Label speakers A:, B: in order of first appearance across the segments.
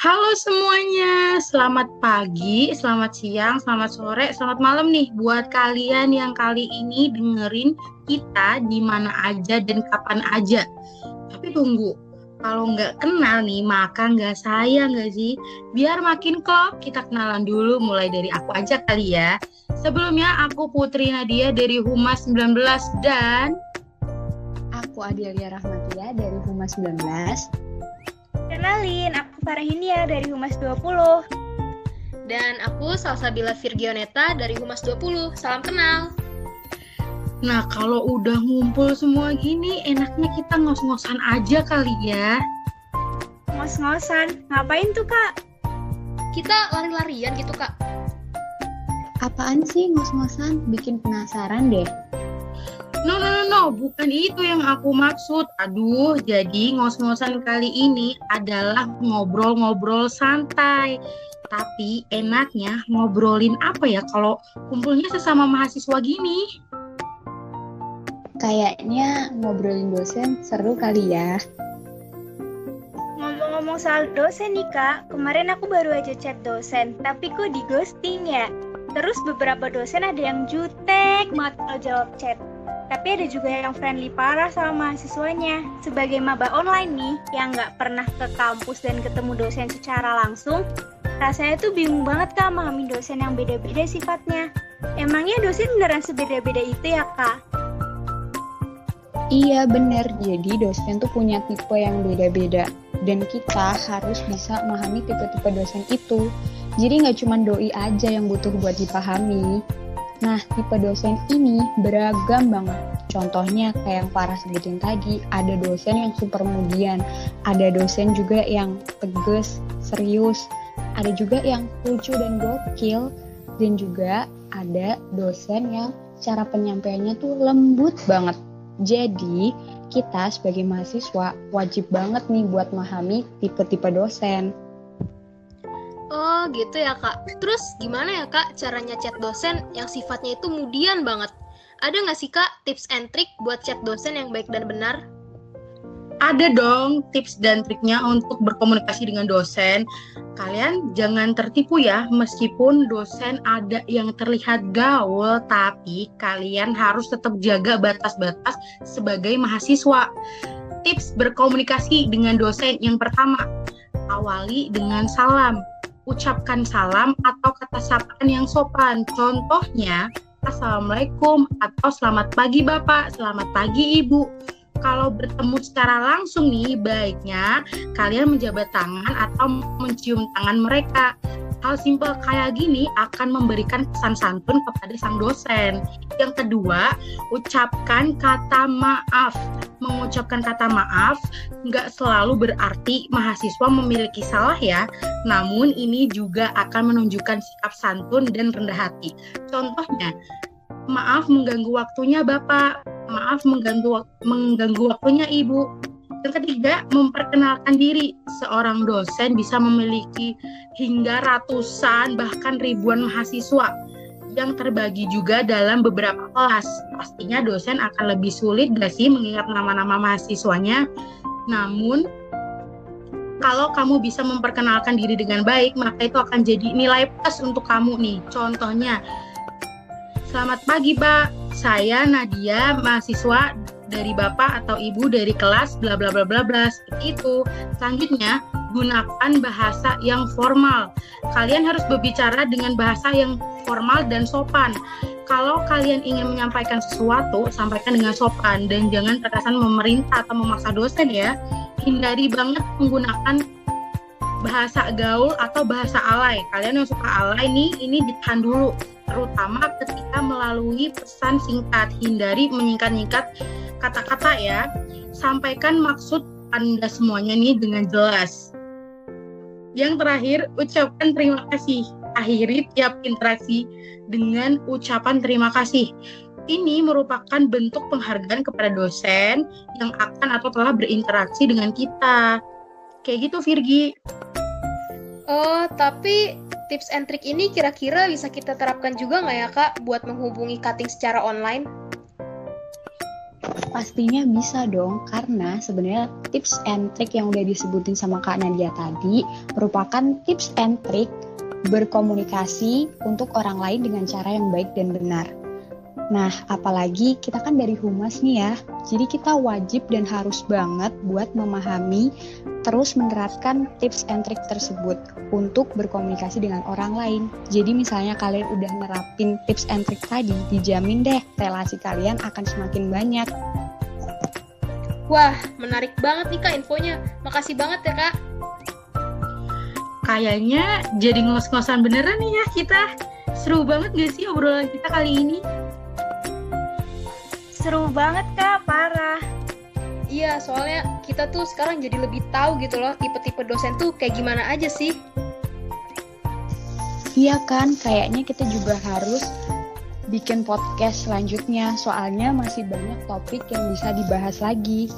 A: Halo semuanya, selamat pagi, selamat siang, selamat sore, selamat malam nih buat kalian yang kali ini dengerin kita di mana aja dan kapan aja. Tapi tunggu, kalau nggak kenal nih maka nggak sayang nggak sih? Biar makin klop, kita kenalan dulu mulai dari aku aja kali ya. Sebelumnya aku Putri Nadia dari Humas 19 dan
B: Aku Adelia Rahmatia dari Humas 19.
C: Kenalin, aku Farhinia dari Humas 20.
D: Dan aku Salsabila Virgioneta dari Humas 20. Salam kenal.
A: Nah kalau udah ngumpul semua gini enaknya kita ngos-ngosan aja kali ya.
C: Ngos-ngosan, ngapain tuh kak?
D: Kita lari-larian gitu kak.
B: Apaan sih ngos-ngosan? Bikin penasaran deh.
A: No, no, no, no, bukan itu yang aku maksud. Aduh, jadi ngos-ngosan kali ini adalah ngobrol-ngobrol santai. Tapi enaknya ngobrolin apa ya kalau kumpulnya sesama mahasiswa gini?
B: Kayaknya ngobrolin dosen seru kali ya.
C: Ngomong-ngomong soal dosen nih kak, kemarin aku baru aja chat dosen, tapi kok di ghosting ya? Terus beberapa dosen ada yang jutek banget kalau jawab chat. Tapi ada juga yang friendly parah sama mahasiswanya. Sebagai maba online nih, yang nggak pernah ke kampus dan ketemu dosen secara langsung, rasanya tuh bingung banget kak memahami dosen yang beda-beda sifatnya. Emangnya dosen beneran sebeda-beda itu ya kak?
B: Iya bener, jadi dosen tuh punya tipe yang beda-beda. Dan kita harus bisa memahami tipe-tipe dosen itu. Jadi nggak cuma doi aja yang butuh buat dipahami. Nah, tipe dosen ini beragam banget. Contohnya kayak yang Farah sebutin tadi, ada dosen yang super mudian, ada dosen juga yang tegas, serius, ada juga yang lucu dan gokil, dan juga ada dosen yang cara penyampaiannya tuh lembut banget. Jadi, kita sebagai mahasiswa wajib banget nih buat memahami tipe-tipe dosen.
D: Oh gitu ya kak. Terus gimana ya kak caranya chat dosen yang sifatnya itu mudian banget? Ada nggak sih kak tips and trick buat chat dosen yang baik dan benar?
A: Ada dong tips dan triknya untuk berkomunikasi dengan dosen. Kalian jangan tertipu ya, meskipun dosen ada yang terlihat gaul, tapi kalian harus tetap jaga batas-batas sebagai mahasiswa. Tips berkomunikasi dengan dosen yang pertama, awali dengan salam ucapkan salam atau kata sapaan yang sopan. Contohnya, Assalamualaikum atau selamat pagi Bapak, selamat pagi Ibu. Kalau bertemu secara langsung nih, baiknya kalian menjabat tangan atau mencium tangan mereka. Hal simpel kayak gini akan memberikan kesan santun kepada sang dosen. Yang kedua, ucapkan kata maaf. Mengucapkan kata maaf nggak selalu berarti mahasiswa memiliki salah ya, namun ini juga akan menunjukkan sikap santun dan rendah hati. Contohnya, maaf mengganggu waktunya Bapak, maaf mengganggu mengganggu waktunya Ibu. Yang ketiga, memperkenalkan diri. Seorang dosen bisa memiliki hingga ratusan bahkan ribuan mahasiswa yang terbagi juga dalam beberapa kelas. Pastinya dosen akan lebih sulit gak sih mengingat nama-nama mahasiswanya. Namun, kalau kamu bisa memperkenalkan diri dengan baik, maka itu akan jadi nilai plus untuk kamu nih. Contohnya, selamat pagi Pak, saya Nadia, mahasiswa dari bapak atau ibu dari kelas bla bla bla bla bla seperti itu. Selanjutnya, gunakan bahasa yang formal. Kalian harus berbicara dengan bahasa yang formal dan sopan. Kalau kalian ingin menyampaikan sesuatu, sampaikan dengan sopan dan jangan terkesan memerintah atau memaksa dosen ya. Hindari banget menggunakan bahasa gaul atau bahasa alay. Kalian yang suka alay nih, ini ditahan dulu terutama ketika melalui pesan singkat. Hindari menyingkat-nyingkat kata-kata ya. Sampaikan maksud Anda semuanya nih dengan jelas. Yang terakhir, ucapkan terima kasih. Akhiri tiap interaksi dengan ucapan terima kasih. Ini merupakan bentuk penghargaan kepada dosen yang akan atau telah berinteraksi dengan kita. Kayak gitu, Virgi.
D: Oh, tapi tips and trick ini kira-kira bisa kita terapkan juga nggak ya kak buat menghubungi cutting secara online?
B: Pastinya bisa dong, karena sebenarnya tips and trick yang udah disebutin sama Kak Nadia tadi merupakan tips and trick berkomunikasi untuk orang lain dengan cara yang baik dan benar. Nah, apalagi kita kan dari humas nih ya, jadi kita wajib dan harus banget buat memahami terus menerapkan tips and trick tersebut untuk berkomunikasi dengan orang lain. Jadi misalnya kalian udah nerapin tips and trick tadi, dijamin deh relasi kalian akan semakin banyak.
D: Wah, menarik banget nih kak infonya. Makasih banget ya kak.
A: Kayaknya jadi ngos-ngosan beneran nih ya kita. Seru banget gak sih obrolan kita kali ini?
C: Seru banget kak, parah.
D: Iya, soalnya kita tuh sekarang jadi lebih tahu gitu loh tipe-tipe dosen tuh kayak gimana aja sih.
B: Iya kan, kayaknya kita juga harus bikin podcast selanjutnya, soalnya masih banyak topik yang bisa dibahas lagi.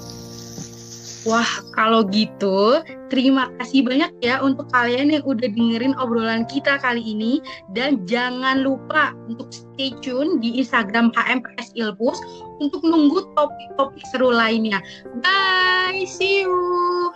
A: Wah, kalau gitu, terima kasih banyak ya untuk kalian yang udah dengerin obrolan kita kali ini. Dan jangan lupa untuk stay tune di Instagram HMPS Ilpus untuk nunggu topik-topik seru lainnya. Bye, see you!